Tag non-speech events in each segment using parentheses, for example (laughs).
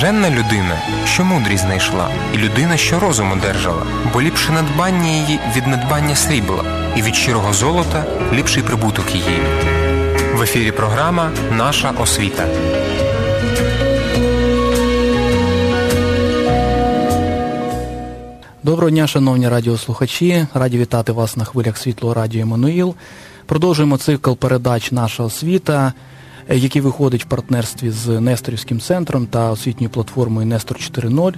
Блаженна людина, що мудрість знайшла, і людина, що розум одержала, бо ліпше надбання її від надбання срібла, і від щирого золота ліпший прибуток її. В ефірі програма Наша освіта. Доброго дня, шановні радіослухачі. Раді вітати вас на хвилях світлого радіо Еммануїл. Продовжуємо цикл передач Наша освіта, який виходить в партнерстві з Несторівським центром та освітньою платформою Нестор 4.0.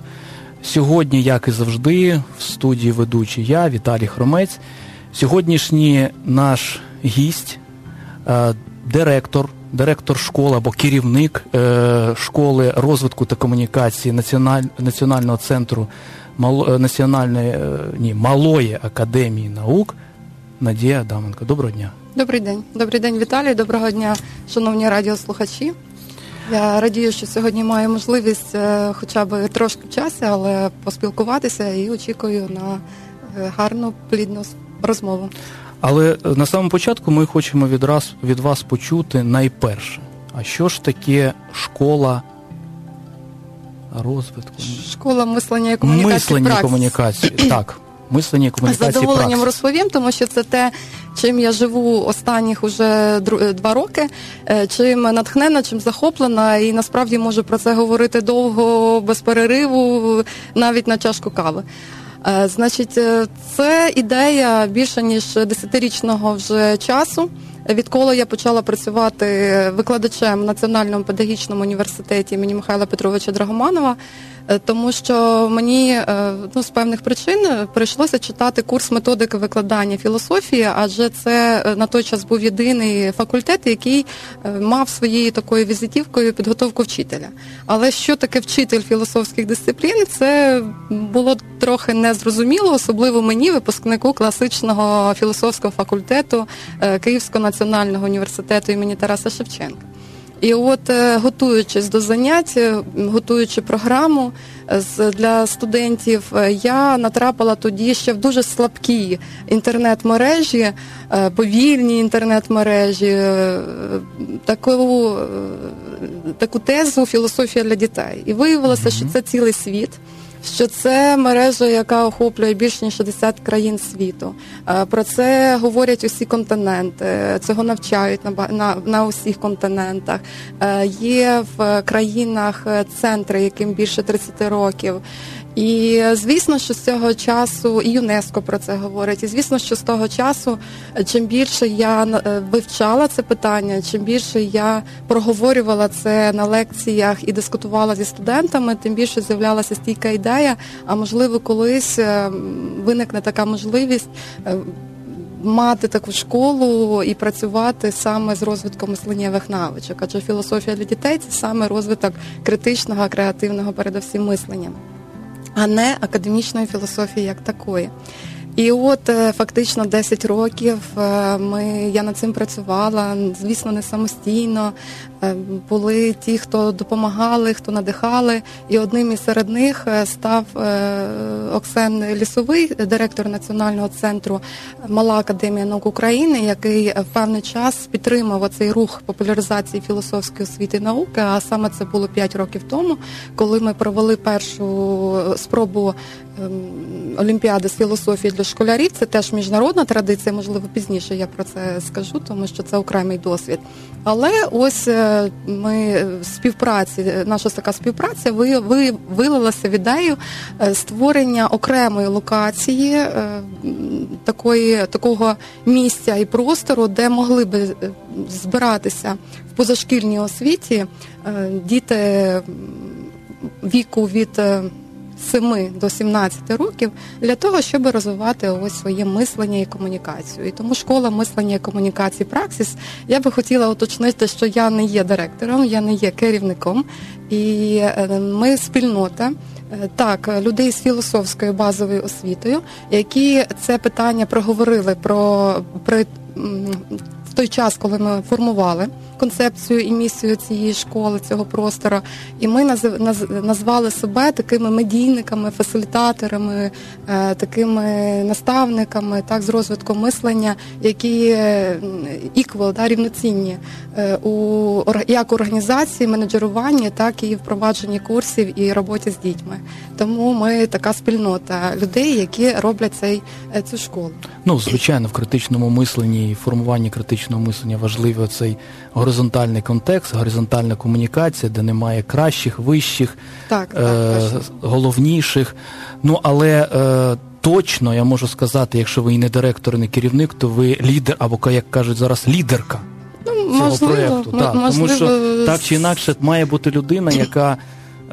Сьогодні, як і завжди, в студії ведучий я, Віталій Хромець. Сьогоднішній наш гість, е, директор, директор школи або керівник е, школи розвитку та комунікації Національного центру Мал... Національної ні, Малої академії наук Надія Адаменко. Доброго дня. Добрий день. Добрий день, Віталій. Доброго дня, шановні радіослухачі. Я радію, що сьогодні маю можливість е, хоча б трошки часу, але поспілкуватися і очікую на е, гарну плідну розмову. Але е, на самому початку ми хочемо відраз від вас почути найперше. А що ж таке школа розвитку? Школа мислення і комунікації. Мислення і комунікації. Так. Мислення і комунікації. З задоволенням праксис. розповім, тому що це те, чим я живу останніх уже два роки, чим натхнена, чим захоплена, і насправді можу про це говорити довго, без перериву, навіть на чашку кави. Значить, це ідея більше ніж десятирічного вже часу. Відколи я почала працювати викладачем в Національному педагогічному університеті імені Михайла Петровича Драгоманова, тому що мені ну, з певних причин прийшлося читати курс методики викладання філософії, адже це на той час був єдиний факультет, який мав своєю такою візитівкою підготовку вчителя. Але що таке вчитель філософських дисциплін, це було трохи незрозуміло, особливо мені, випускнику класичного філософського факультету Київського національного університету імені Тараса Шевченка. І от, готуючись до занять, готуючи програму для студентів, я натрапила тоді ще в дуже слабкі інтернет-мережі, повільні інтернет-мережі, таку, таку тезу філософія для дітей. І виявилося, що це цілий світ що це мережа, яка охоплює більш ніж 60 країн світу. Про це говорять усі континенти, цього навчають на на, на усіх континентах. Є в країнах центри, яким більше 30 років. І звісно, що з цього часу і ЮНЕСКО про це говорить. І звісно, що з того часу, чим більше я вивчала це питання, чим більше я проговорювала це на лекціях і дискутувала зі студентами, тим більше з'являлася стійка ідея. А можливо, колись виникне така можливість. Мати таку школу і працювати саме з розвитком мисленнєвих навичок, адже філософія для дітей це саме розвиток критичного, креативного, передовсім мислення а не академічної філософії як такої. І от фактично 10 років ми я над цим працювала, звісно, не самостійно. Були ті, хто допомагали, хто надихали. І одним із серед них став Оксен Лісовий, директор Національного центру Мала Академія наук України, який в певний час підтримав цей рух популяризації філософської освіти і науки. А саме це було 5 років тому, коли ми провели першу спробу Олімпіади з філософії для школярів. Це теж міжнародна традиція, можливо, пізніше я про це скажу, тому що це окремий досвід. Але ось ми співпраці, наша така співпраця ви, ви вилилася в ідею створення окремої локації, такої, такого місця і простору, де могли би збиратися в позашкільній освіті діти віку від 7 до 17 років для того, щоб розвивати ось своє мислення і комунікацію. І тому школа мислення і комунікації Праксіс я би хотіла уточнити, що я не є директором, я не є керівником, і ми спільнота. Так, людей з філософською базовою освітою, які це питання проговорили про при той час, коли ми формували концепцію і місію цієї школи, цього простору, і ми назвали себе такими медійниками, фасилітаторами, е, такими наставниками, так з розвитком мислення, які іквел, да, рівноцінні у як організації, менеджеруванні, так і впровадженні курсів і роботі з дітьми. Тому ми така спільнота людей, які роблять цей цю школу. Ну звичайно, в критичному мисленні і формуванні критичного мислення важливий цей горизонтальний контекст, горизонтальна комунікація, де немає кращих, вищих, так, так, е- головніших. Ну але е- точно я можу сказати, якщо ви і не директор, і не керівник, то ви лідер, або як кажуть зараз, лідерка. Ну, цього можливо, проєкту. Так, можливо... Тому що так чи інакше має бути людина, яка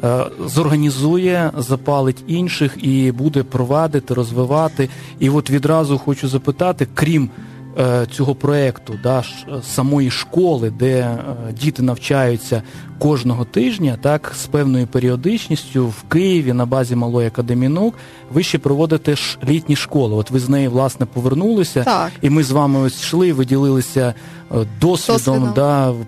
е, зорганізує, запалить інших і буде провадити, розвивати. І от відразу хочу запитати, крім цього проєкту, да, самої школи, де е, діти навчаються кожного тижня, так, з певною періодичністю в Києві на базі Малої академії наук, ви ще проводите ж літні школи. От ви з неї власне повернулися, так. і ми з вами ось йшли, виділилися е, досвідом, досвідом.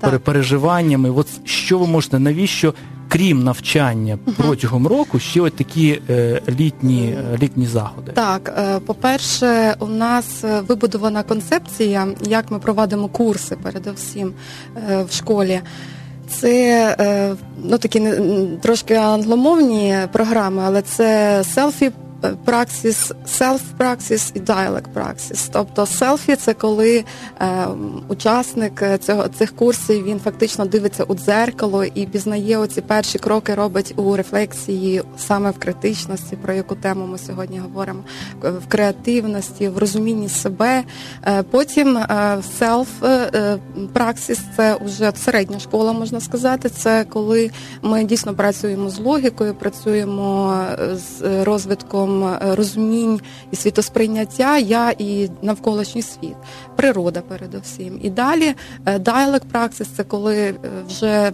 Да, переживаннями. От що ви можете, навіщо крім навчання протягом року, ще от такі е, літні е, літні заходи? Так, е, по-перше, у нас вибудована концепція, як ми проводимо курси передовсім в школі. Це ну такі трошки англомовні програми, але це селфі праксіс, селф-праксіс і діалект-праксіс. Тобто селфі це коли е, учасник цього цих курсів він фактично дивиться у дзеркало і пізнає оці перші кроки, робить у рефлексії, саме в критичності, про яку тему ми сьогодні говоримо, в креативності, в розумінні себе. Е, потім селф-праксіс е, це вже середня школа, можна сказати. Це коли ми дійсно працюємо з логікою, працюємо з розвитком спектром е, розумінь і світосприйняття я і навколишній світ, природа передовсім. І далі dialect е, це коли е, вже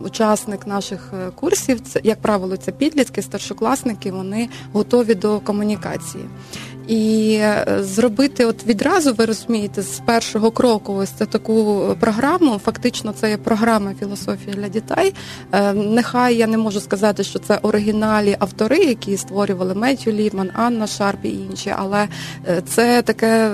учасник наших курсів, як правило, це підлітки, старшокласники, вони готові до комунікації. І е, зробити от відразу, ви розумієте, з першого кроку ось це таку програму. Фактично, це є програма філософії для дітей. Е, нехай я не можу сказати, що це оригінальні автори, які створювали Меттью Ліпман, Анна Шарп і інші, але е, це таке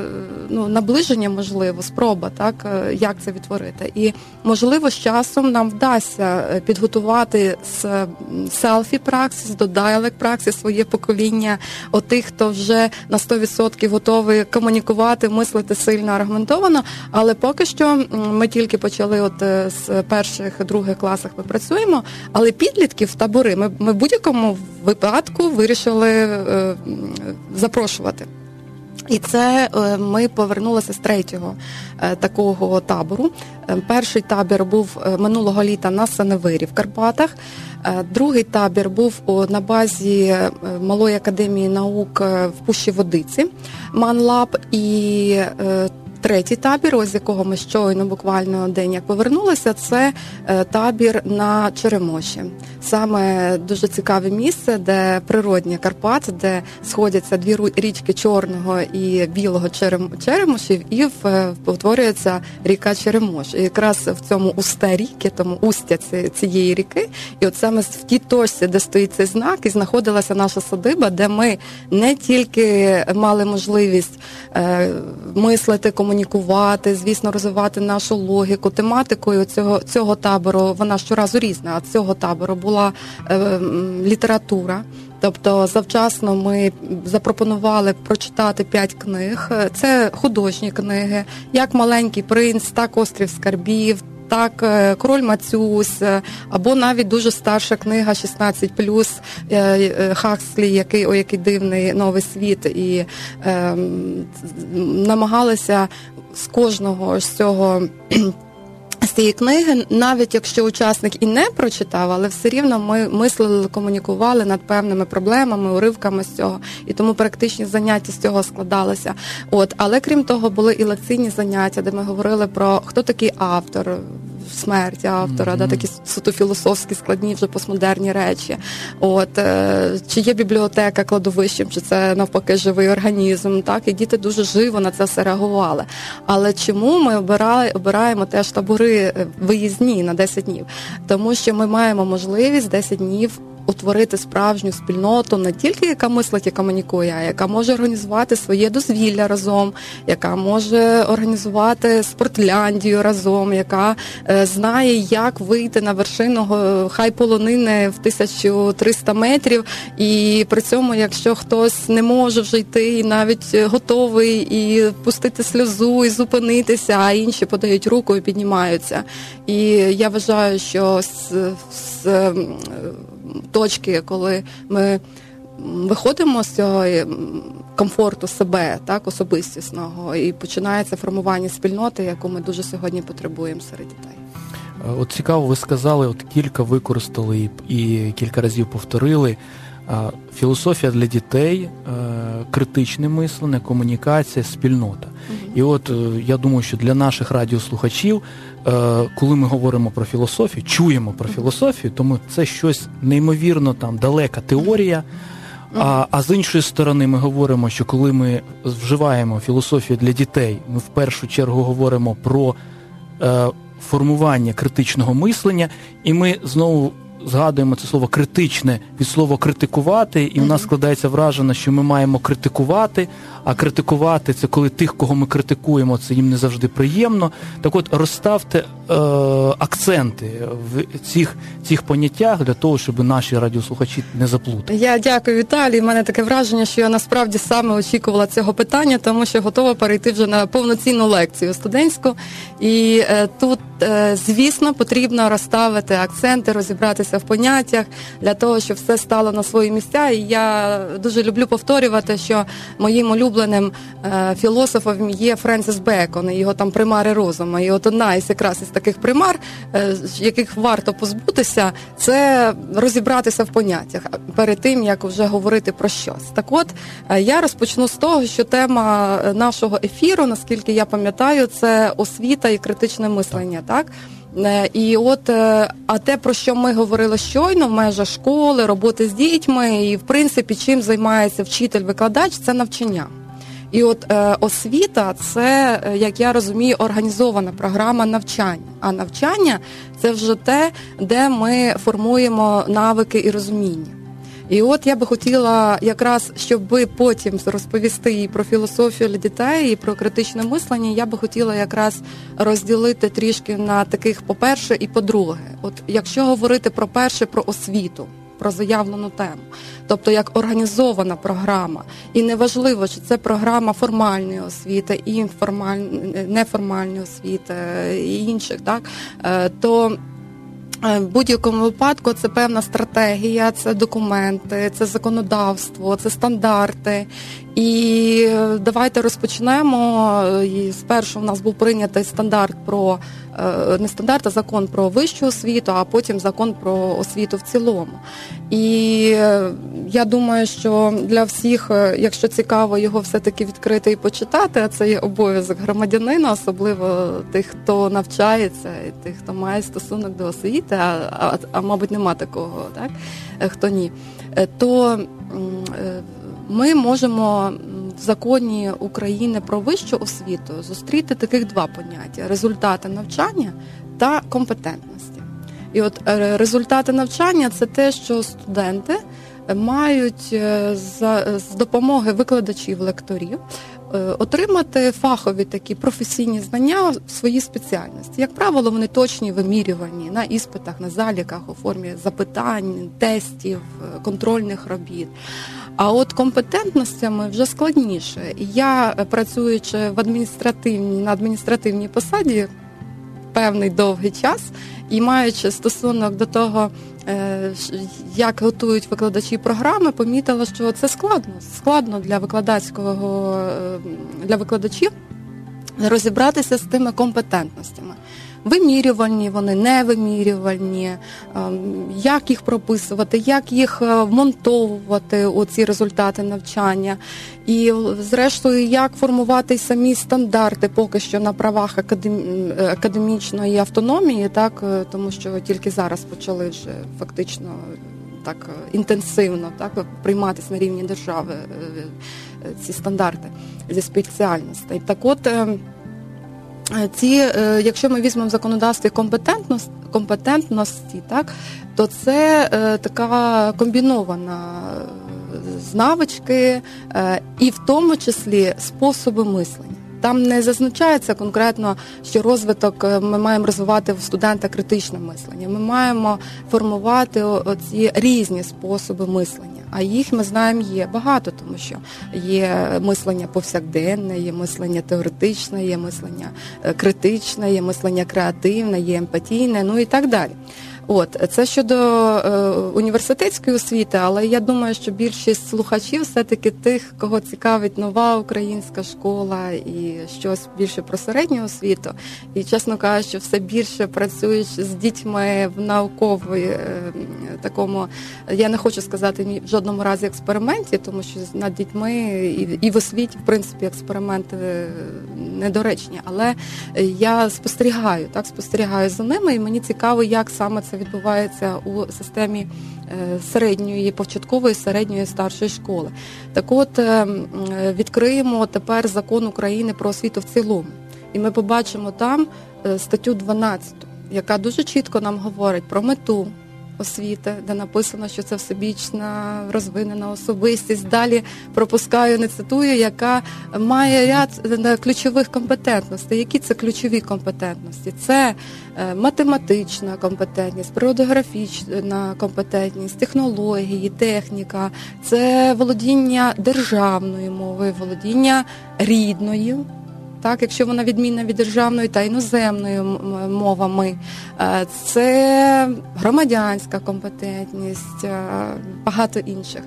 ну наближення, можливо, спроба, так як це відтворити. І можливо, з часом нам вдасться підготувати з селфі праксис до діалект праксис своє покоління, отих, хто вже на 100% готовий комунікувати, мислити сильно аргументовано. Але поки що ми тільки почали, от е, з перших других класах ми працюємо. Але підлітків табори ми, ми в будь-якому випадку вирішили е, запрошувати. І це е, ми повернулися з третього е, такого табору. Е, перший табір був минулого літа на Саневирі в Карпатах. Другий табір був на базі Малої академії наук в Пущі Водиці Манлаб і Третій табір, ось з якого ми щойно буквально день як повернулися, це е, табір на Черемоші. Саме дуже цікаве місце, де природні Карпат, де сходяться дві річки Чорного і Білого Черемошів, і утворюється ріка Черемош. І якраз в цьому усте ріки, тому устя цієї ріки, і от саме в тій точці, де стоїть цей знак, і знаходилася наша садиба, де ми не тільки мали можливість е, мислити комунікувати, комунікувати, звісно, розвивати нашу логіку. Тематикою цього цього табору вона щоразу різна. А цього табору була е, література. Тобто завчасно ми запропонували прочитати п'ять книг. Це художні книги, як маленький принц, так острів скарбів. Так, е, король Мацюс, е, або навіть дуже старша книга 16+, плюс Хакслі, який о який дивний новий світ, і е, намагалися з кожного з цього. Цієї книги, навіть якщо учасник і не прочитав, але все рівно ми мислили, комунікували над певними проблемами, уривками з цього, і тому практичні заняття з цього складалися. От, але крім того, були і лекційні заняття, де ми говорили про хто такий автор, смерть автора, mm-hmm. да, такі суто філософські складні вже постмодерні речі. От е, чи є бібліотека кладовищем, чи це навпаки живий організм? Так, і діти дуже живо на це все реагували. Але чому ми обирали, обираємо теж табори виїзні на 10 днів? Тому що ми маємо можливість 10 днів утворити справжню спільноту не тільки яка мислить і комунікує, а яка може організувати своє дозвілля разом, яка може організувати спортляндію разом, яка е, знає, як вийти на вершину хай полонини в 1300 метрів, і при цьому, якщо хтось не може вже йти, і навіть готовий і пустити сльозу, і зупинитися, а інші подають руку і піднімаються. І я вважаю, що з, з точки, коли ми виходимо з цього комфорту себе, так, особистісного, і починається формування спільноти, яку ми дуже сьогодні потребуємо серед дітей. Е, от цікаво, ви сказали, от кілька використали і кілька разів повторили. Філософія для дітей, е, критичне мислення, комунікація, спільнота. І от е, я думаю, що для наших радіослухачів Е, коли ми говоримо про філософію, чуємо про філософію, тому це щось неймовірно там далека теорія. А а з іншої сторони, ми говоримо, що коли ми вживаємо філософію для дітей, ми в першу чергу говоримо про е, формування критичного мислення, і ми знову згадуємо це слово критичне від слова критикувати, і в нас складається враження, що ми маємо критикувати. А критикувати це коли тих, кого ми критикуємо, це їм не завжди приємно. Так от розставте е, акценти в цих цих поняттях для того, щоб наші радіослухачі не заплутали. Я дякую, Віталій. У мене таке враження, що я насправді саме очікувала цього питання, тому що готова перейти вже на повноцінну лекцію студентську. І е, тут, е, звісно, потрібно розставити акценти, розібратися в поняттях для того, щоб все стало на свої місця. І я дуже люблю повторювати, що моїм улюбленим е, філософом є Френсіс Бекон, і його там примари розуму. І от одна із якраз із таких примар, е, яких варто позбутися, це розібратися в поняттях перед тим, як вже говорити про щось. Так, от е, я розпочну з того, що тема нашого ефіру, наскільки я пам'ятаю, це освіта і критичне мислення. Так. Е, і от, е, а те, про що ми говорили щойно, в межах школи, роботи з дітьми, і в принципі, чим займається вчитель-викладач, це навчання. І от е, освіта це, як я розумію, організована програма навчання. А навчання це вже те, де ми формуємо навики і розуміння. І от я би хотіла якраз, щоб потім розповісти і про філософію для дітей, і про критичне мислення. Я би хотіла якраз розділити трішки на таких, по-перше, і по-друге. От якщо говорити про перше, про освіту. Про заявлену тему, тобто як організована програма, і неважливо, чи це програма формальної освіти, і інформальної, неформальної освіти і інших, так е, то Е, в будь-якому випадку це певна стратегія, це документи, це законодавство, це стандарти. І е, давайте розпочнемо. І Спершу в нас був прийнятий стандарт про Е, не стандарт, а закон про вищу освіту, а потім закон про освіту в цілому. І е, я думаю, що для всіх, якщо цікаво, його все-таки відкрити і почитати, а це є обов'язок громадянина, особливо тих, хто навчається, і тих, хто має стосунок до освіти, а, а, а мабуть, нема такого, так хто ні, то ми можемо в законі України про вищу освіту зустріти таких два поняття: результати навчання та компетентності. І от е, результати навчання це те, що студенти мають е, з допомоги викладачів лекторів Е, отримати фахові такі професійні знання в своїй спеціальності. Як правило, вони точні вимірювані на іспитах, на заліках у формі запитань, тестів, контрольних робіт. А от компетентностями вже складніше. Я е, працюючи в адміністративній на адміністративній посаді певний довгий час і маючи стосунок до того. Е, як готують викладачі програми, помітила, що це складно. Складно для викладацького е, для викладачів розібратися з тими компетентностями. Вимірювальні, вони невимірювальні, ем, як їх прописувати, як їх е, вмонтовувати у ці результати навчання, і зрештою, як формувати самі стандарти поки що на правах академічної автономії, так тому що тільки зараз почали вже фактично так інтенсивно так прийматися на рівні держави ці стандарти зі спеціальностей. Так от. Ці, е, якщо ми візьмемо в законодавстві компетентності, компетентності, так то це е, така комбінована з навички е, і в тому числі способи мислення. Там не зазначається конкретно, що розвиток ми маємо розвивати в студента критичне мислення. Ми маємо формувати оці різні способи мислення. А їх ми знаємо є багато, тому що є мислення повсякденне, є мислення теоретичне, є мислення е, критичне, є мислення креативне, є емпатійне, ну і так далі. От це щодо е, університетської освіти, але я думаю, що більшість слухачів все-таки тих, кого цікавить нова українська школа і щось більше про середню освіту, і чесно кажучи, все більше працюють з дітьми в науковій е, такому. Я не хочу сказати ні в жодному разі експерименті, тому що над дітьми і, і в освіті, в принципі, експерименти недоречні. Але я спостерігаю, так спостерігаю за ними, і мені цікаво, як саме це відбувається у системі е, середньої, початкової середньої старшої школи. Так от е, відкриємо тепер закон України про освіту в цілому, і ми побачимо там е, статтю 12, яка дуже чітко нам говорить про мету освіти, де написано, що це всебічна розвинена особистість. Далі пропускаю, не цитую, яка має ряд е, ключових компетентностей. Які це ключові компетентності? Це е, математична компетентність, природографічна компетентність, технології, техніка, це володіння державною мовою, володіння рідною так, якщо вона відмінна від державної та іноземної мовами, е, це громадянська компетентність, е, багато інших.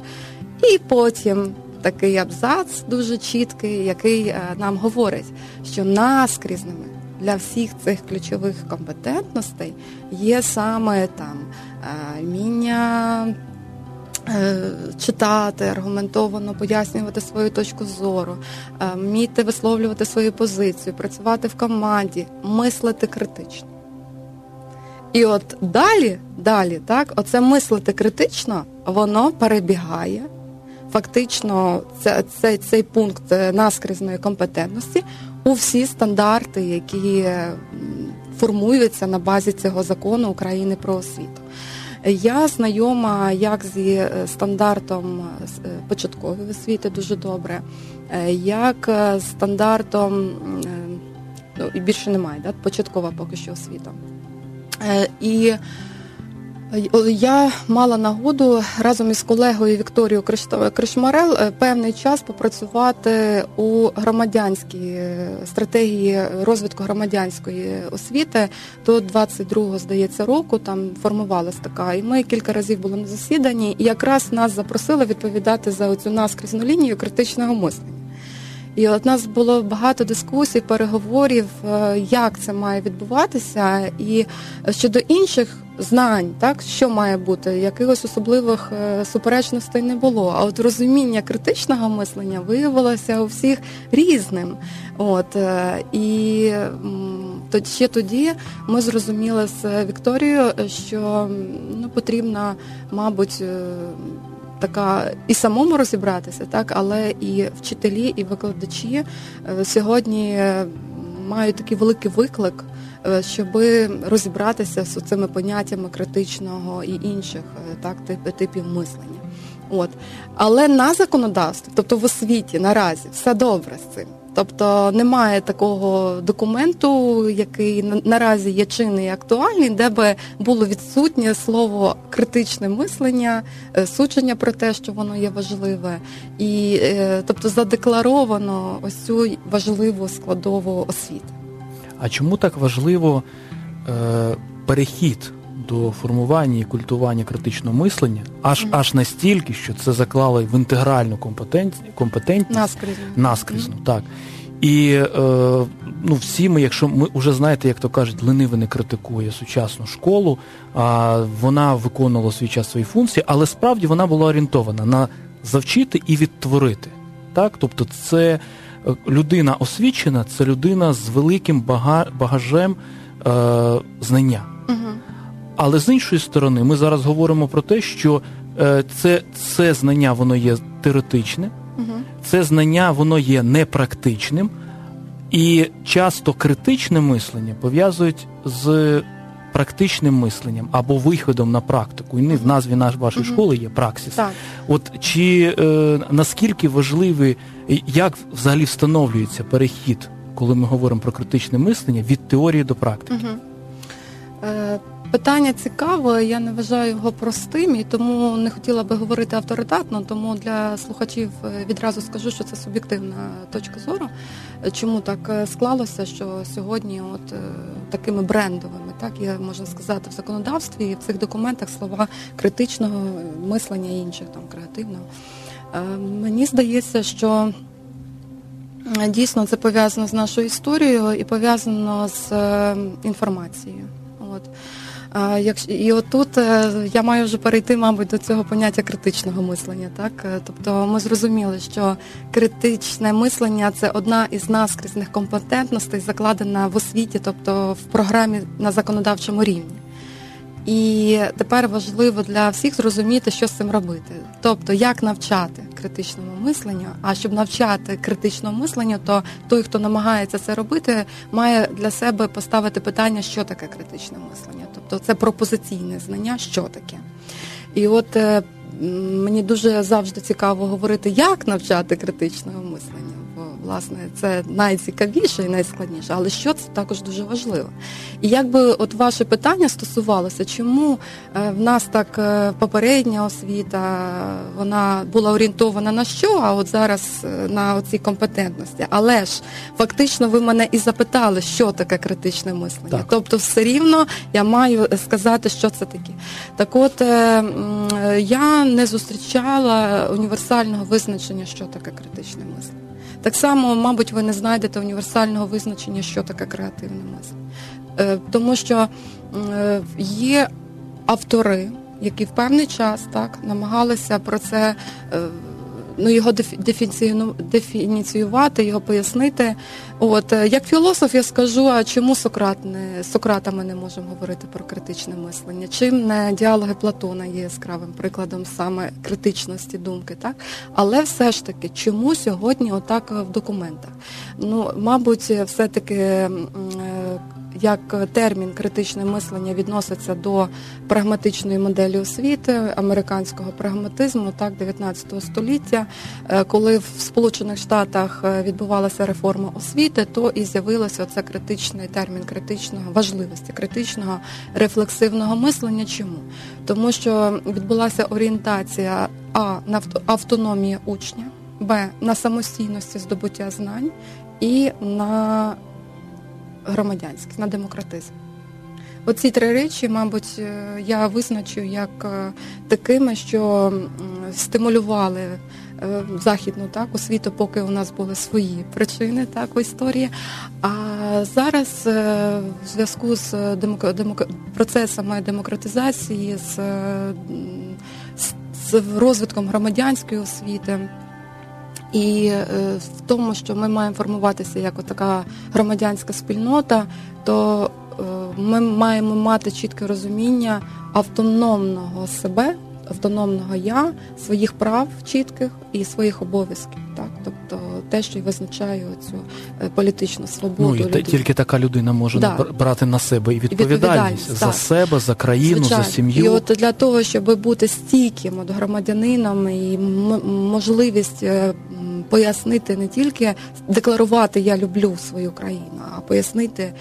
І потім такий абзац дуже чіткий, який е, нам говорить, що наскрізними для всіх цих ключових компетентностей є саме там вміння Е, читати, аргументовано пояснювати свою точку зору, е, вміти висловлювати свою позицію, працювати в команді, мислити критично. І от далі, далі, так, оце мислити критично, воно перебігає. Фактично, це, цей, цей пункт наскрізної компетентності у всі стандарти, які формуються на базі цього закону України про освіту. Я знайома як зі е, стандартом е, початкової освіти дуже добре, е, як стандартом, ну і більше немає, да, початкова поки що освіта. І я мала нагоду разом із колегою Вікторією Кришмарел е, певний час попрацювати у громадянській е, стратегії розвитку громадянської освіти до 22-го, здається, року. Там формувалась така. І ми кілька разів були на засіданні, і якраз нас запросили відповідати за цю наскрізну лінію критичного мислення. І от нас було багато дискусій, переговорів, е, як це має відбуватися, і щодо інших знань, так що має бути, якихось особливих е, суперечностей не було. А от розуміння критичного мислення виявилося у всіх різним. От е, і ще тоді ми зрозуміли з Вікторією, що ну потрібно, мабуть така і самому розібратися, так але і вчителі, і викладачі е, сьогодні мають такий великий виклик, е, щоб розібратися з цими поняттями критичного і інших е, так типів мислення. От але на законодавстві, тобто в освіті наразі все добре з цим. Тобто немає такого документу, який наразі є чинний і актуальний, де би було відсутнє слово критичне мислення, е, судження про те, що воно є важливе, і е, тобто задекларовано ось цю важливу складову освіти. А чому так важливо е, перехід? До формування і культування критичного мислення аж mm. аж настільки, що це заклало в інтегральну компетентність наскрізну, наскрізну mm. так. І е, ну, всі ми, якщо ми вже знаєте, як то кажуть, ленивий не критикує сучасну школу, а вона виконувала свій час свої функції, але справді вона була орієнтована на завчити і відтворити. Так? Тобто, це е, людина освічена, це людина з великим багажем е, знання. Угу. Але з іншої сторони, ми зараз говоримо про те, що е, це, це знання воно є теоретичне. Це знання воно є непрактичним, і часто критичне мислення пов'язують з практичним мисленням або виходом на практику. І не в назві наш вашої школи є праксіс. Так. От чи е, наскільки важливий, як взагалі встановлюється перехід, коли ми говоримо про критичне мислення від теорії до практики? Е, Питання цікаве, я не вважаю його простим і тому не хотіла би говорити авторитетно. Тому для слухачів е, відразу скажу, що це суб'єктивна точка зору. Чому так е, склалося, що сьогодні, от е, такими брендовими, так я можна сказати, в законодавстві і в цих документах слова критичного мислення інших там креативного. Мені здається, що дійсно це пов'язано з нашою історією і пов'язано з інформацією. От. І отут е, я маю вже перейти, мабуть, до цього поняття критичного мислення. Так, е, тобто ми зрозуміли, що критичне мислення це одна із наскрізних компетентностей, закладена в освіті, тобто в програмі на законодавчому рівні. І тепер важливо для всіх зрозуміти, що з цим робити. Тобто, як навчати критичному мисленню. А щоб навчати критичному мисленню, то той, хто намагається це робити, має для себе поставити питання, що таке критичне мислення. Тобто це пропозиційне знання, що таке. І от е, мені дуже завжди цікаво говорити, як навчати критичного мислення власне, це найцікавіше і найскладніше, але що це також дуже важливо. І якби от ваше питання стосувалося, чому е, в нас так е, попередня освіта вона була орієнтована на що, а от зараз е, на оці компетентності. Але ж фактично ви мене і запитали, що таке критичне мислення. Так. Тобто, все рівно я маю сказати, що це таке. Так от я не зустрічала універсального визначення, що таке критичне мислення. Так само, мабуть, ви не знайдете універсального визначення, що таке креативне мислення. Тому що е, є автори, які в певний час так намагалися про це е, ну, його дефініціювати, його пояснити. От е, як філософ, я скажу, а чому Сократ не Сократа ми не можемо говорити про критичне мислення? Чим не діалоги Платона є яскравим прикладом саме критичності думки, так? Але все ж таки, чому сьогодні отак в документах? Ну, мабуть, все-таки е, як термін критичне мислення відноситься до прагматичної моделі освіти, американського прагматизму, так 19 століття, е, коли в Сполучених Штатах е, відбувалася реформа освіти, то і з'явилося це критичний термін критичного важливості, критичного рефлексивного мислення. Чому? Тому що відбулася орієнтація а на автономії учня, б на самостійності здобуття знань і на громадянськість, на демократизм. Оці три речі, мабуть, е, я визначу як е, такими, що стимулювали е, західну так освіту, поки у нас були свої причини так в історії. А зараз в зв'язку з демок... демок... процесами демократизації, з... з розвитком громадянської освіти. І е, в тому, що ми маємо формуватися як така громадянська спільнота, то е, ми маємо мати чітке розуміння автономного себе автономного я, своїх прав чітких і своїх обов'язків. Так, тобто те, що й визначає цю е, політичну свободу. Ну і тільки така людина може да. брати на себе і відповідальність, відповідальність за себе, за країну, Звичайно. за сім'ю. І от для того, щоб бути стійким от громадянином і можливість е, пояснити не тільки декларувати Я люблю свою країну, а пояснити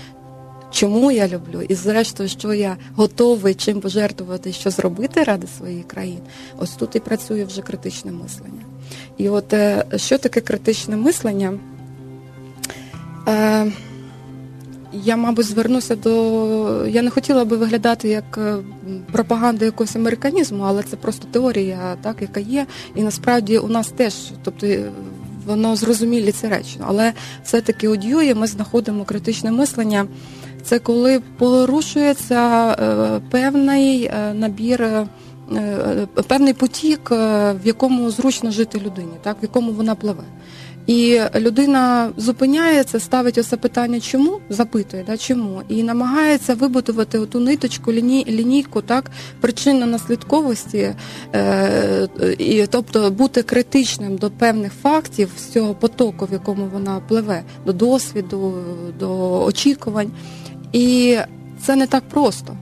чому я люблю, і зрештою, що я готовий чим пожертвувати, що зробити ради своєї країни. Ось тут і працює вже критичне мислення. І от е, що таке критичне мислення? Е, я, мабуть, звернуся до. Я не хотіла би виглядати як е, пропаганда якогось американізму, але це просто теорія, так, яка є. І насправді у нас теж, тобто воно зрозумілі ці речі. Але все-таки у Дьюї ми знаходимо критичне мислення. Це коли порушується е, певний е, набір. Е, Певний потік, в якому зручно жити людині, так в якому вона пливе. І людина зупиняється, ставить оце питання, чому запитує, да, чому, і намагається вибудувати ту ниточку, ліні, лінійку, так причинно-наслідковості, е, і тобто бути критичним до певних фактів з цього потоку, в якому вона пливе, до досвіду, до очікувань. І це не так просто,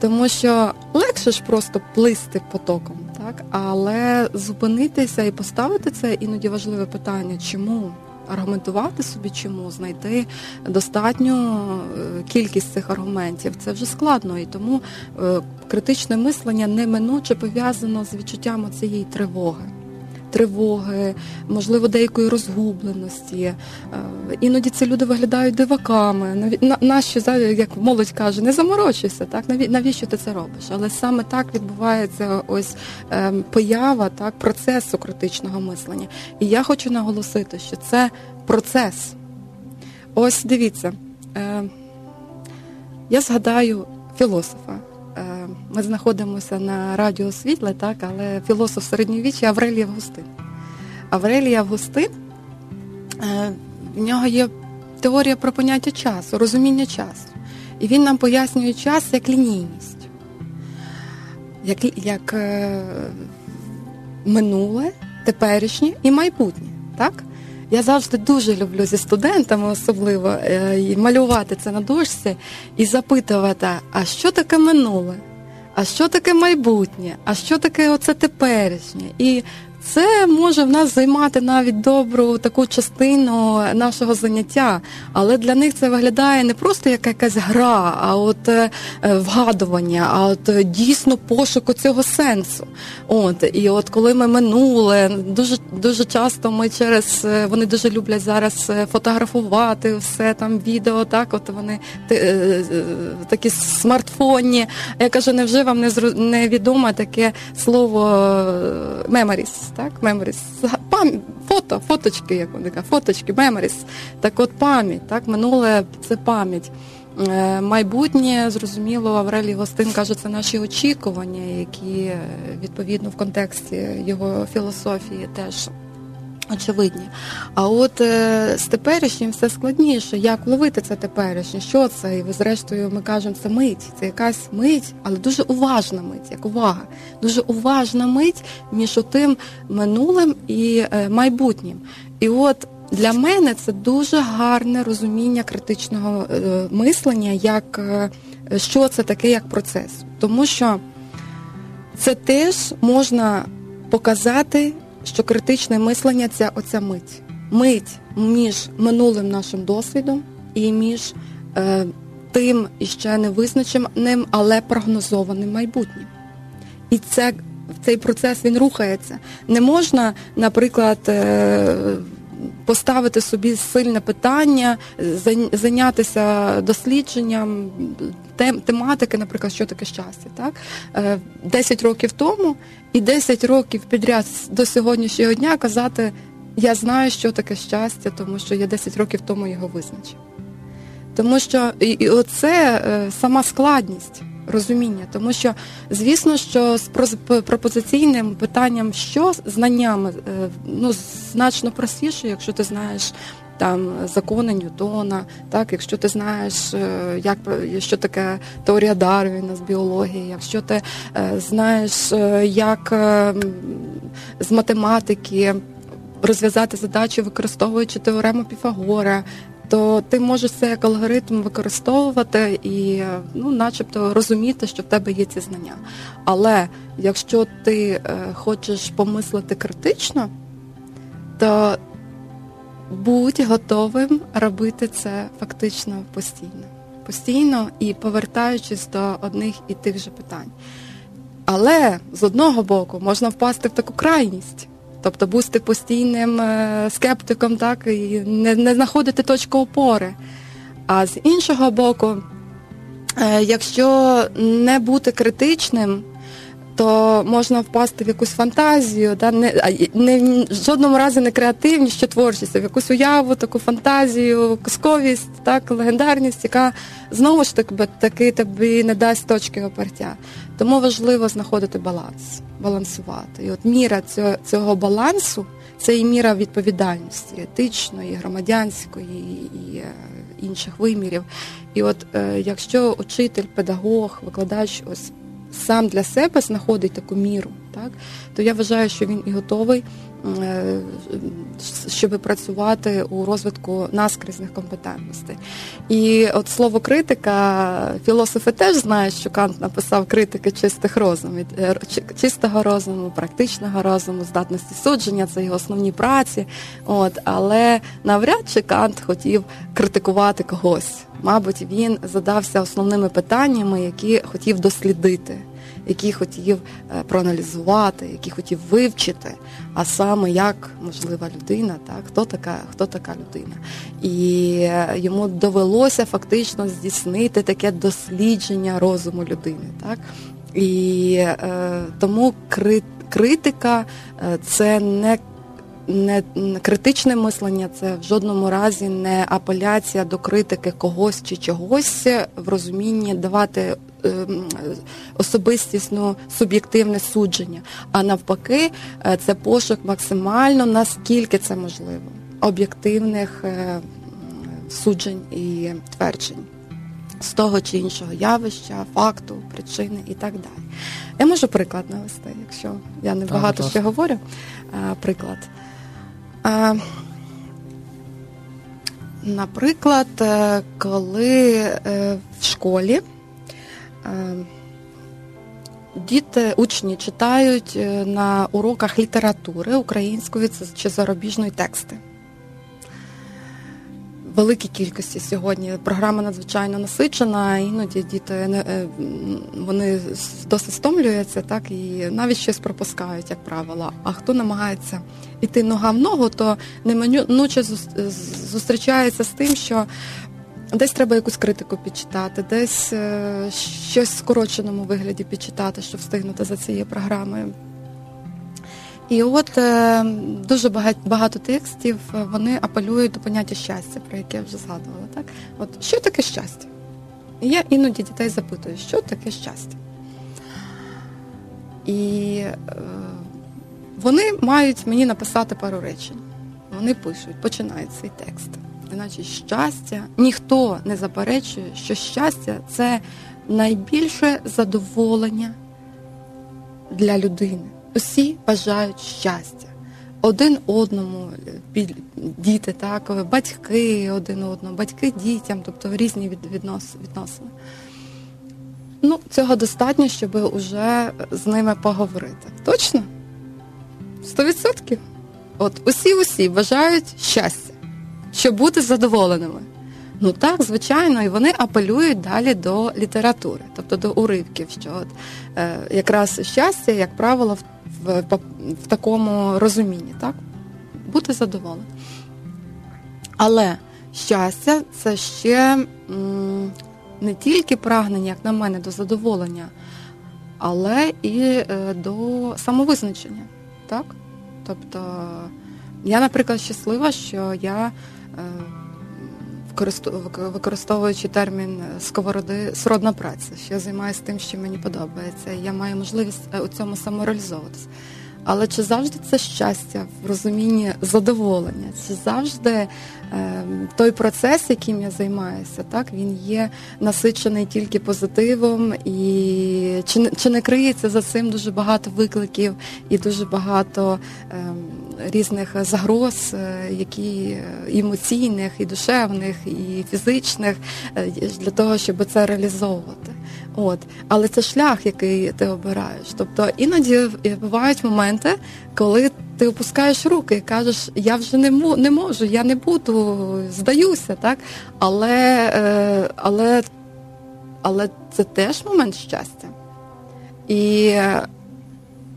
тому що легше ж просто плисти потоком. Так, але зупинитися і поставити це іноді важливе питання, чому аргументувати собі, чому знайти достатню е, кількість цих аргументів. Це вже складно, і тому е, критичне мислення неминуче пов'язано з відчуттям цієї тривоги. Тривоги, можливо, деякої розгубленості. Е, іноді ці люди виглядають диваками. Нащо, як молодь каже, не заморочуйся, так навіщо ти це робиш? Але саме так відбувається ось ем, поява так процесу критичного мислення. І я хочу наголосити, що це процес. Ось дивіться, е, я згадаю філософа. Е, ми знаходимося на радіо світле, так, але філософ середньовіччя Аврелій Августин. Аврелій Августин, е, в нього є теорія про поняття часу, розуміння часу. І він нам пояснює час як лінійність, як як е, минуле, теперішнє і майбутнє. так? Я завжди дуже люблю зі студентами, особливо і малювати це на дошці і запитувати, а що таке минуле? А що таке майбутнє? А що таке оце теперішнє? І це може в нас займати навіть добру таку частину нашого заняття, але для них це виглядає не просто як якась гра, а от е, вгадування, а от е, дійсно пошук цього сенсу. От і от коли ми минуле, дуже дуже часто ми через е, вони дуже люблять зараз фотографувати все там, відео, так от вони такі смартфонні. Я кажу, невже вам не невідоме таке слово memories? Так, Меморіс, пам... фото, фоточки, як вони кажуть, фоточки, меморіс. Так от пам'ять, так, минуле це пам'ять. Е, майбутнє, зрозуміло, Аврелій Гостин каже, це наші очікування, які е, відповідно в контексті його філософії теж очевидні. А от е, з теперішнім все складніше. Як ловити це теперішнє? Що це? І зрештою, ми кажемо, це мить, це якась мить, але дуже уважна мить, як увага. Дуже уважна мить між тим минулим і е, майбутнім. І от для мене це дуже гарне розуміння критичного е, мислення, як е, що це таке як процес. Тому що це теж можна показати що критичне мислення це оця мить. Мить між минулим нашим досвідом і між е, тим іще невизначеним, але прогнозованим майбутнім. І це цей процес він рухається. Не можна, наприклад, е, поставити собі сильне питання, зайнятися дослідженням тем, тематики, наприклад, що таке щастя. Так? 10 е, років тому і 10 років підряд до сьогоднішнього дня казати, я знаю, що таке щастя, тому що я 10 років тому його визначив. Тому що і, і оце е, сама складність розуміння, тому що, звісно, що з пропозиційним питанням, що знаннями е, ну, значно простіше, якщо ти знаєш. Там закони Ньютона, так, якщо ти знаєш, е, як що таке теорія Дарвіна з біології, якщо ти е, знаєш, як з математики розв'язати задачі, використовуючи теорему Піфагора, то ти можеш це як алгоритм використовувати і, ну, начебто, розуміти, що в тебе є ці знання. Але якщо ти е, хочеш помислити критично, то будь готовим робити це фактично постійно. Постійно і повертаючись до одних і тих же питань. Але з одного боку можна впасти в таку крайність. Тобто бути постійним е, скептиком, так і не, не знаходити точку опори. А з іншого боку, е, якщо не бути критичним, то можна впасти в якусь фантазію, да, не, не в жодному разі не креативність чи творчість, а в якусь уяву, таку фантазію, казковість, так, легендарність, яка знову ж таки таки тобі не дасть точки опертя. Тому важливо знаходити баланс, балансувати. І от міра цього, цього балансу це і міра відповідальності, етичної, громадянської і е, інших вимірів. І от е, якщо учитель, педагог, викладач ось сам для себе знаходить таку міру, так? То я вважаю, що він і готовий, щоб працювати у розвитку наскрізних компетентностей. І от слово критика, філософи теж знають, що Кант написав критики чистих розумів, е, чистого розуму, практичного розуму, здатності судження, це його основні праці. От, Але навряд чи Кант хотів критикувати когось. Мабуть, він задався основними питаннями, які хотів дослідити, які хотів е, проаналізувати, які хотів вивчити, а саме як можлива людина, так хто така, хто така людина, і е, йому довелося фактично здійснити таке дослідження розуму людини, так. І е, тому критика е, це не не критичне мислення, це в жодному разі не апеляція до критики когось чи чогось в розумінні давати ем, особистісну суб'єктивне судження. А навпаки, е, це пошук максимально наскільки це можливо, об'єктивних е, суджень і тверджень. З того чи іншого явища, факту, причини і так далі. Я можу приклад навести, якщо я не багато ще говорю. Е, приклад. Наприклад, е, коли в школі діти, учні читають на уроках літератури української чи зарубіжної тексти великій кількості сьогодні. Програма надзвичайно насичена, іноді діти е, вони досить стомлюються, так і навіть щось пропускають, як правило. А хто намагається йти нога в ногу, то неминуче зустрічається з тим, що. Десь треба якусь критику підчитати, десь е, щось в скороченому вигляді підчитати, щоб встигнути за цією програмою. І от е, дуже багато текстів е, вони апелюють до поняття щастя, про яке я вже згадувала. Так, от що таке щастя? І я іноді дітей запитую, що таке щастя? І вони мають мені написати пару речень. Вони пишуть, починають свій текст. Іначе щастя, ніхто не заперечує, що щастя це найбільше задоволення для людини усі бажають щастя. Один одному, діти, так, батьки один одному, батьки дітям, тобто різні відносини. Ну, цього достатньо, щоб уже з ними поговорити. Точно? Сто відсотків. От усі-усі бажають щастя, щоб бути задоволеними. Ну так, звичайно, і вони апелюють далі до літератури, тобто до уривків, що от е, якраз щастя, як правило, в в, в такому розумінні, так? Бути задоволеним. Але щастя це ще м, не тільки прагнення, як на мене, до задоволення, але і е, до самовизначення. так? Тобто я, наприклад, щаслива, що я. Е, використовуючи термін сковороди сродна праця, що я займаюся тим, що мені подобається, я маю можливість е, у цьому самореалізовуватися. Але чи завжди це щастя в розумінні задоволення? Чи завжди е, той процес, яким я займаюся, так він є насичений тільки позитивом, і чи чи не криється за цим дуже багато викликів і дуже багато е, різних загроз, е, які емоційних, і душевних, і фізичних, е, для того, щоб це реалізовувати? От, але це шлях, який ти обираєш. Тобто іноді бувають моменти, коли ти опускаєш руки і кажеш, я вже не не можу, я не буду, здаюся, так? Але, е, але, але це теж момент щастя. І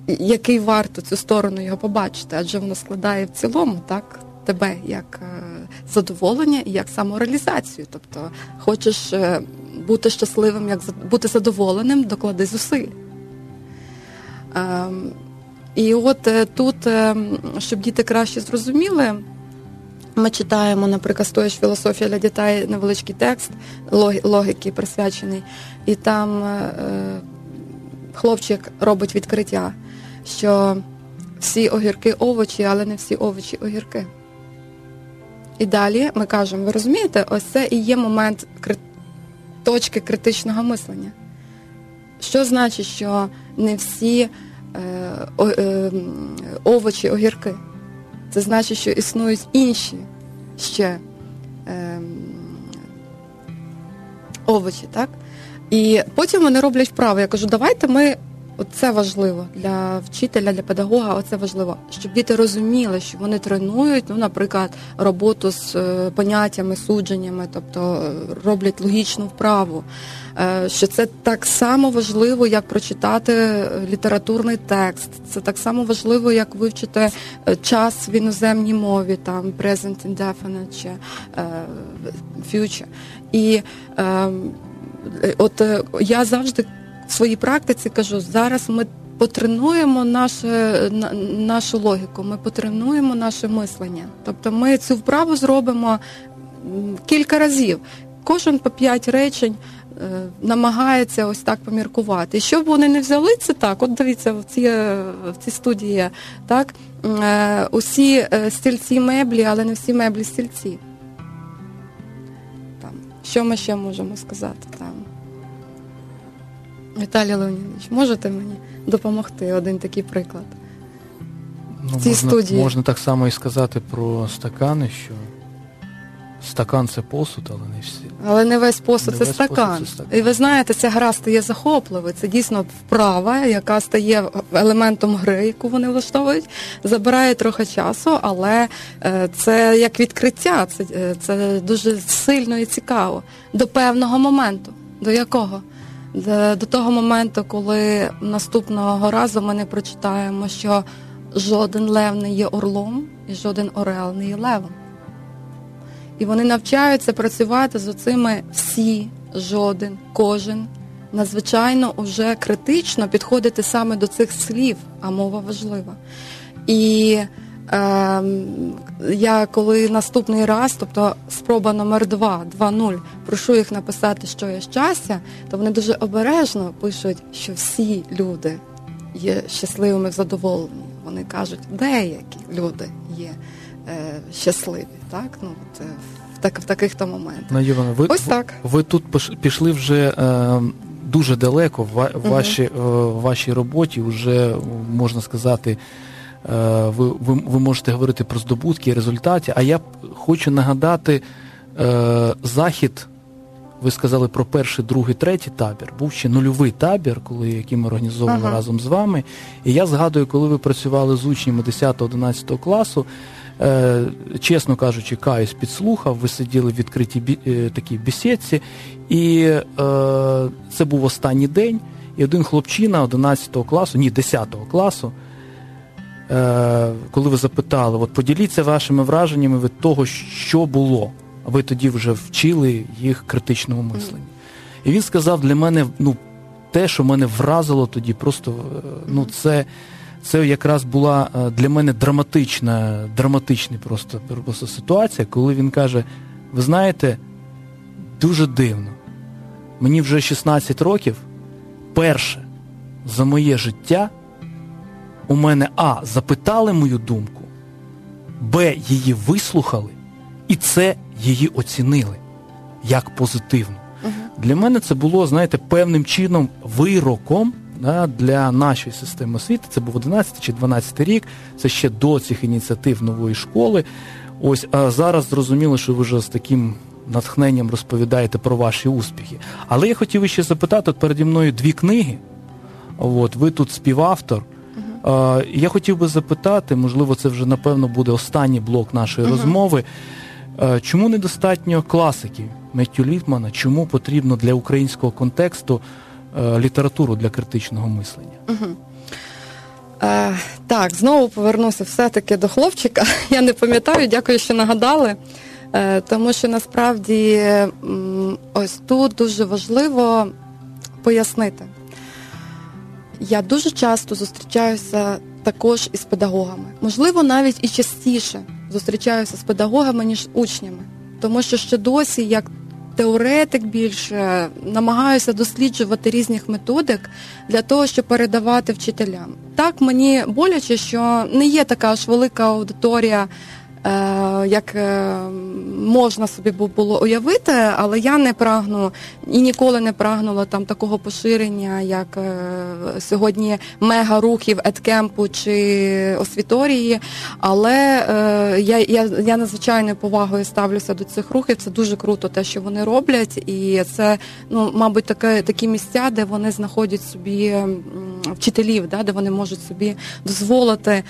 який варто цю сторону його побачити, адже воно складає в цілому, так? Тебе як е, задоволення і як самореалізацію. Тобто хочеш бути щасливим, як бути задоволеним, доклади зусиль. Ем, і от е, тут, е, щоб діти краще зрозуміли, ми читаємо, наприклад, стоїш філософія для дітей невеличкий текст логіки присвячений, і там е, хлопчик робить відкриття, що всі огірки овочі, але не всі овочі огірки. І далі ми кажемо, ви розумієте, ось це і є момент точки критичного мислення. Що значить, що не всі е, е, овочі огірки? Це значить, що існують інші ще е, овочі, так? І потім вони роблять вправи. Я кажу, давайте ми Оце важливо для вчителя, для педагога. Оце важливо, щоб діти розуміли, що вони тренують, ну, наприклад, роботу з е, поняттями, судженнями, тобто е, роблять логічну вправу. Е, що це так само важливо, як прочитати літературний текст. Це так само важливо, як вивчити час в іноземній мові, там present indefinite чи future. І ем, от я завжди в своїй практиці кажу, зараз ми потренуємо наше, нашу логіку, ми потренуємо наше мислення. Тобто ми цю вправу зробимо кілька разів. Кожен по п'ять речень е, намагається ось так поміркувати. Щоб вони не взяли це так, от дивіться, в цій в цій студії так, е, усі е, стільці меблі, але не всі меблі стільці. Там, Що ми ще можемо сказати? Там. Віталій Леонідович, можете мені допомогти один такий приклад? Ну, в цій можна, студії? Можна так само і сказати про стакани, що стакан це посуд, але не всі. Але не весь посуд, не це, весь стакан. посуд це стакан. І ви знаєте, ця гра стає захопливою. Це дійсно вправа, яка стає елементом гри, яку вони влаштовують, забирає трохи часу, але е, це як відкриття, це, е, це дуже сильно і цікаво. До певного моменту. До якого? До того моменту, коли наступного разу ми не прочитаємо, що жоден лев не є орлом і жоден орел не є левом. І вони навчаються працювати з оцими всі, жоден, кожен. Надзвичайно вже критично підходити саме до цих слів, а мова важлива. І е, я коли наступний раз, тобто спроба номер 2 2-0, прошу їх написати, що є щастя, то вони дуже обережно пишуть, що всі люди є щасливими, задоволені. Вони кажуть, деякі люди є е, щасливі, так? Ну, от, е, в, так, в таких то моментах. Надівана, ви, Ось так. Ви тут пішли вже. Е... Дуже далеко в вашій, uh вашій роботі, вже можна сказати, ви, ви, ви можете говорити про здобутки і результати. А я хочу нагадати е, захід. Ви сказали про перший, другий, третій табір. Був ще нульовий табір, коли який ми організовували ага. разом з вами. І я згадую, коли ви працювали з учнями 10-11 класу. Е, чесно кажучи, каюсь підслухав, ви сиділи в відкритій бі, е, такій бесідці, і е, це був останній день. І один хлопчина 11 класу, ні, 10 класу. Е, коли ви запитали, от поділіться вашими враженнями від того, що було. Ви тоді вже вчили їх критичному мисленню. І він сказав для мене, ну, те, що мене вразило тоді, просто е, ну, це це якраз була е, для мене драматична, драматична просто, просто ситуація, коли він каже: ви знаєте, дуже дивно, мені вже 16 років, перше за моє життя у мене А. Запитали мою думку, Б. Її вислухали, і С. Її оцінили як позитивну. Угу. Для мене це було, знаєте, певним чином вироком да, для нашої системи освіти. Це був 11 чи 12 рік, це ще до цих ініціатив нової школи. Ось а зараз зрозуміло, що ви вже з таким натхненням розповідаєте про ваші успіхи. Але я хотів ще запитати, от переді мною дві книги. От, Ви тут співавтор. Я хотів би запитати, можливо, це вже напевно буде останній блок нашої uh-huh. розмови. Чому недостатньо класиків Меттю Літмана? Чому потрібно для українського контексту літературу для критичного мислення? Uh-huh. Е, так, знову повернуся все-таки до хлопчика. (laughs) Я не пам'ятаю, дякую, що нагадали. Е, тому що насправді ось тут дуже важливо пояснити. Я дуже часто зустрічаюся також із педагогами. Можливо, навіть і частіше зустрічаюся з педагогами, ніж учнями. Тому що ще досі, як теоретик більше, намагаюся досліджувати різних методик для того, щоб передавати вчителям. Так мені боляче, що не є така ж велика аудиторія. Е, як е, можна собі було уявити, але я не прагну і ніколи не прагнула там такого поширення, як е, сьогодні мега-рухів еткемпу чи освіторії. Але я я, я надзвичайною повагою ставлюся до цих рухів. Це дуже круто, те, що вони роблять, і це ну, мабуть, таке такі місця, де вони знаходять собі вчителів, да, де вони можуть собі дозволити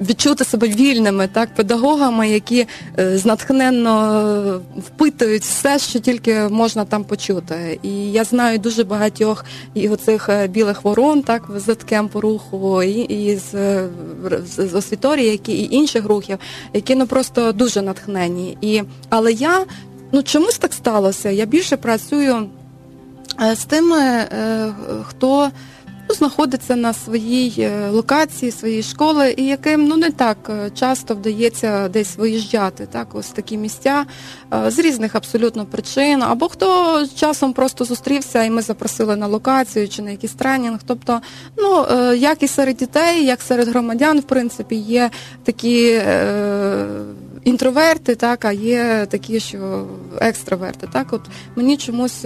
відчути себе вільними, так, педагогами, які е, знатхненно впитують все, що тільки можна там почути. І я знаю дуже багатьох і оцих е, білих ворон, так, з кемпу руху, і, і з, з, з освіторії, які і інших рухів, які ну просто дуже натхнені. І, Але я ну чомусь так сталося. Я більше працюю е, з тими, хто знаходиться на своїй е, локації, своєї школи, і яким ну не так е, часто вдається десь виїжджати, так ось такі місця е, з різних абсолютно причин, або хто часом просто зустрівся, і ми запросили на локацію чи на якийсь тренінг. Тобто, ну як і серед дітей, як серед громадян, в принципі, є такі. Інтроверти, так, а є такі, що екстраверти. Так, от мені чомусь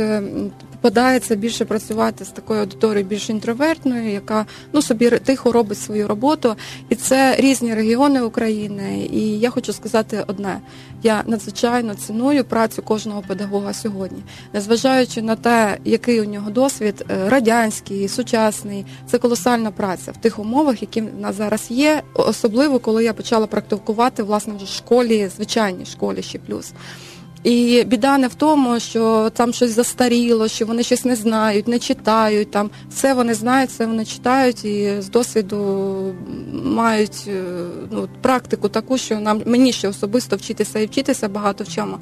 Подається більше працювати з такою аудиторією більш інтровертною, яка ну собі тихо робить свою роботу, і це різні регіони України. І я хочу сказати одне: я надзвичайно ціную працю кожного педагога сьогодні, незважаючи на те, який у нього досвід, е, радянський, сучасний, це колосальна праця в тих умовах, які в нас зараз є, особливо коли я почала практикувати власне в школі, звичайній школі ще плюс. І біда не в тому, що там щось застаріло, що вони щось не знають, не читають. Там все вони знають, все вони читають і з досвіду мають е, ну, практику таку, що нам мені ще особисто вчитися і вчитися багато в чому.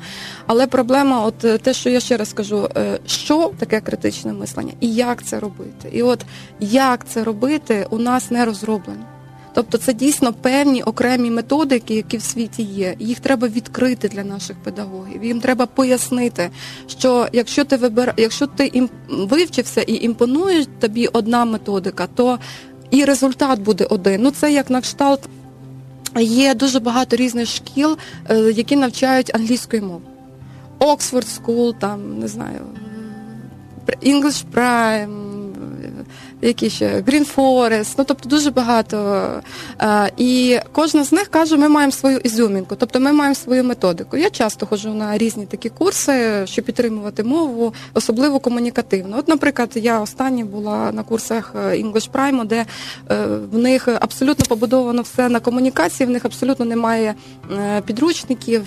Але проблема, от е, те, що я ще раз кажу, е, що таке критичне мислення і як це робити? І от як це робити, у нас не розроблено. Тобто це дійсно певні окремі методики, які в світі є. Їх треба відкрити для наших педагогів. Їм треба пояснити, що якщо ти вибира, якщо ти ім вивчився і імпонує тобі одна методика, то і результат буде один. Ну це як на кшталт. Є дуже багато різних шкіл, е, які навчають англійської мови. Oxford School, там не знаю, English Prime, які ще Green Forest, ну тобто дуже багато. І кожна з них каже, ми маємо свою ізюмінку, тобто ми маємо свою методику. Я часто ходжу на різні такі курси, щоб підтримувати мову, особливо комунікативно. От, наприклад, я останні була на курсах е, English Prime, де е, в них абсолютно побудовано все на комунікації, в них абсолютно немає е, підручників,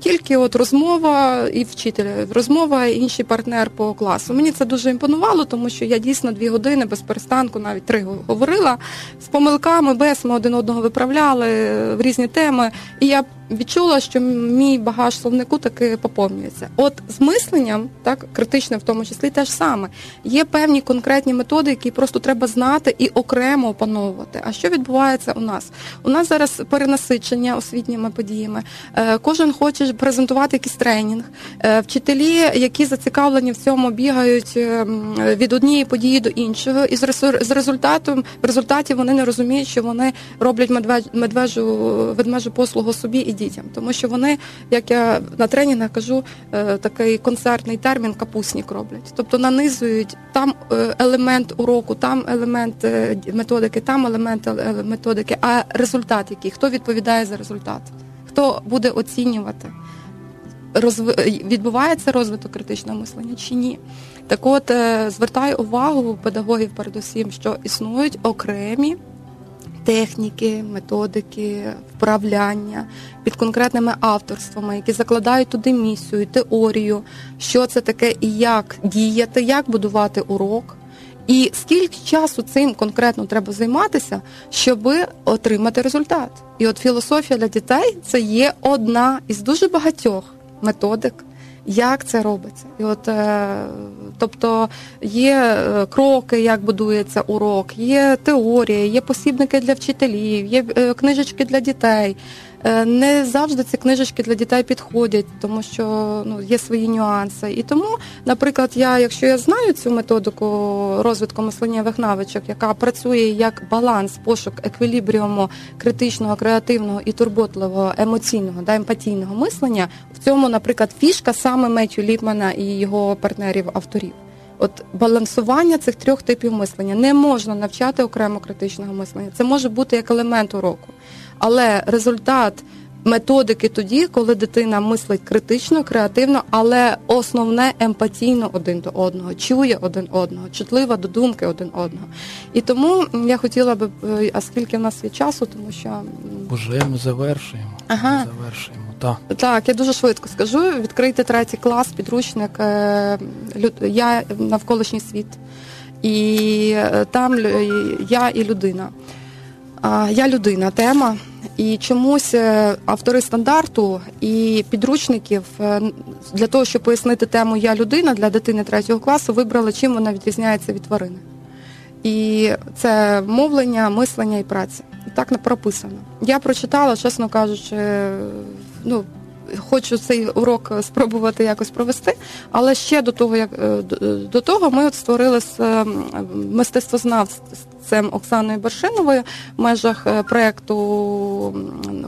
тільки от розмова і вчитель, розмова і інший партнер по класу. Мені це дуже імпонувало, тому що я дійсно дві години без перестанку, навіть три говорила з помилками, без ми один одного виправляли в різні теми. І я відчула, що мій багаж словнику таки поповнюється. От з мисленням, так критичним в тому числі, теж саме є певні конкретні методи, які просто треба знати і окремо опановувати. А що відбувається у нас? У нас зараз перенасичення освітніми подіями. Е, кожен хоче презентувати якийсь тренінг. Е, вчителі, які зацікавлені в цьому, бігають ем, від однієї події до іншого, і з результатом в результаті вони не розуміють, що вони роблять медвежу ведмежу послугу собі і дітям, тому що вони, як я на тренінгах кажу, е, такий концертний термін капуснік роблять. Тобто нанизують там е, елемент уроку, там елемент е, методики, там елемент методики, а результат який? Хто відповідає за результат? Хто буде оцінювати? Розв... Відбувається розвиток критичного мислення чи ні? Так от звертаю увагу педагогів передусім, що існують окремі техніки, методики, вправляння під конкретними авторствами, які закладають туди місію, теорію, що це таке і як діяти, як будувати урок. І скільки часу цим конкретно треба займатися, щоб отримати результат? І от філософія для дітей це є одна із дуже багатьох методик, як це робиться. І от е, Тобто є е, кроки, як будується урок, є теорія, є посібники для вчителів, є е, книжечки для дітей. Е, Не завжди ці книжечки для дітей підходять, тому що ну, є свої нюанси. І тому, наприклад, я, якщо я знаю цю методику розвитку мисленнєвих навичок, яка працює як баланс, пошук еквілібріуму критичного, креативного і турботливого емоційного да, емпатійного мислення, в цьому, наприклад, фішка саме Меттю Ліпмана і його партнерів-авторів. От балансування цих трьох типів мислення не можна навчати окремо критичного мислення. Це може бути як елемент уроку. Але результат методики тоді, коли дитина мислить критично, креативно, але основне емпатійно один до одного, чує один одного, чутлива до думки один одного. І тому я хотіла би, е, а скільки в нас є часу, тому що Уже ми завершуємо. Ага. Ми завершуємо. Так. так, я дуже швидко скажу. Відкрийте третій клас, підручник е, я навколишній світ. І е, там я і людина. Я людина, тема. І чомусь е, автори стандарту і підручників е, для того, щоб пояснити тему Я людина для дитини третього класу, вибрали, чим вона відрізняється від тварини. І це мовлення, мислення і праця. І так прописано. Я прочитала, чесно кажучи, ну. Хочу цей урок спробувати якось провести, але ще до того, як е, до- до того, ми от створили з е, мистецтвознавцем Оксаною Бершиновою в межах е, проекту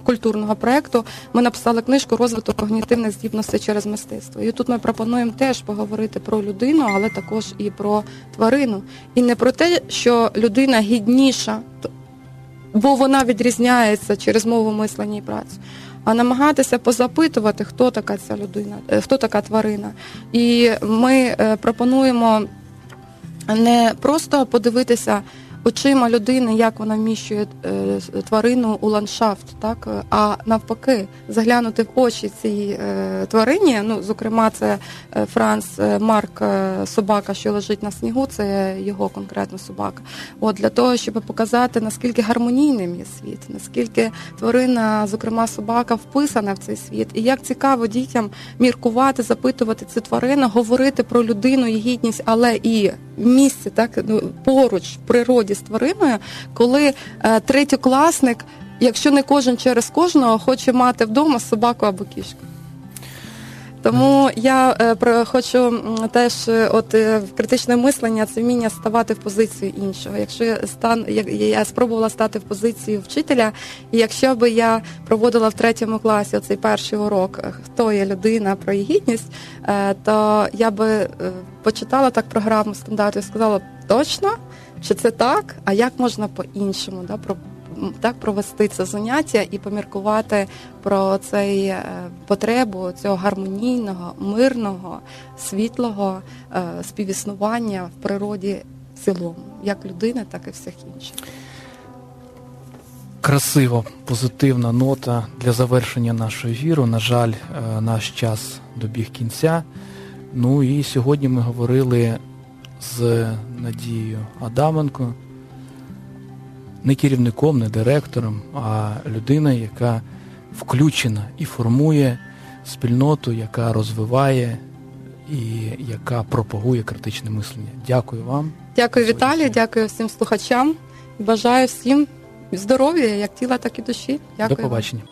культурного проекту. Ми написали книжку Розвиток когнітивних здібностей через мистецтво. І тут ми пропонуємо теж поговорити про людину, але також і про тварину. І не про те, що людина гідніша, бо вона відрізняється через мову мислення і працю. А намагатися позапитувати, хто така ця людина, е, хто така тварина. І ми е, пропонуємо не просто подивитися очима людини, як вона вміщує е, тварину у ландшафт, так а навпаки, заглянути в очі цій е, тварині. Ну, зокрема, це е, Франц Марк, собака, що лежить на снігу, це його конкретно собака. От для того, щоб показати наскільки гармонійним є світ, наскільки тварина, зокрема собака, вписана в цей світ, і як цікаво дітям міркувати, запитувати цю тварину, говорити про людину і гідність, але і місці, так ну поруч в природі з твариною, коли е, третьокласник, якщо не кожен через кожного, хоче мати вдома собаку або кішку. Тому я е, про хочу теж е, от е, критичне мислення це вміння ставати в позицію іншого. Якщо я стан як я спробувала стати в позицію вчителя, і якщо би я проводила в третьому класі оцей перший урок, хто є людина про її гідність, то я би почитала так програму стандарту і сказала точно, що це так, а як можна по-іншому, да, так провести це заняття і поміркувати про цей е, потребу цього гармонійного, мирного, світлого е, співіснування в природі в цілому, як людини, так і всіх інших. Красива, позитивна нота для завершення нашого ефіру. На жаль, е, наш час добіг кінця. Ну і сьогодні ми говорили з Надією Адаменко, не керівником, не директором, а людина, яка включена і формує спільноту, яка розвиває і яка пропагує критичне мислення. Дякую вам. Дякую. Віталію, дякую всім слухачам. Бажаю всім здоров'я, як тіла, так і душі. Дякую. До побачення.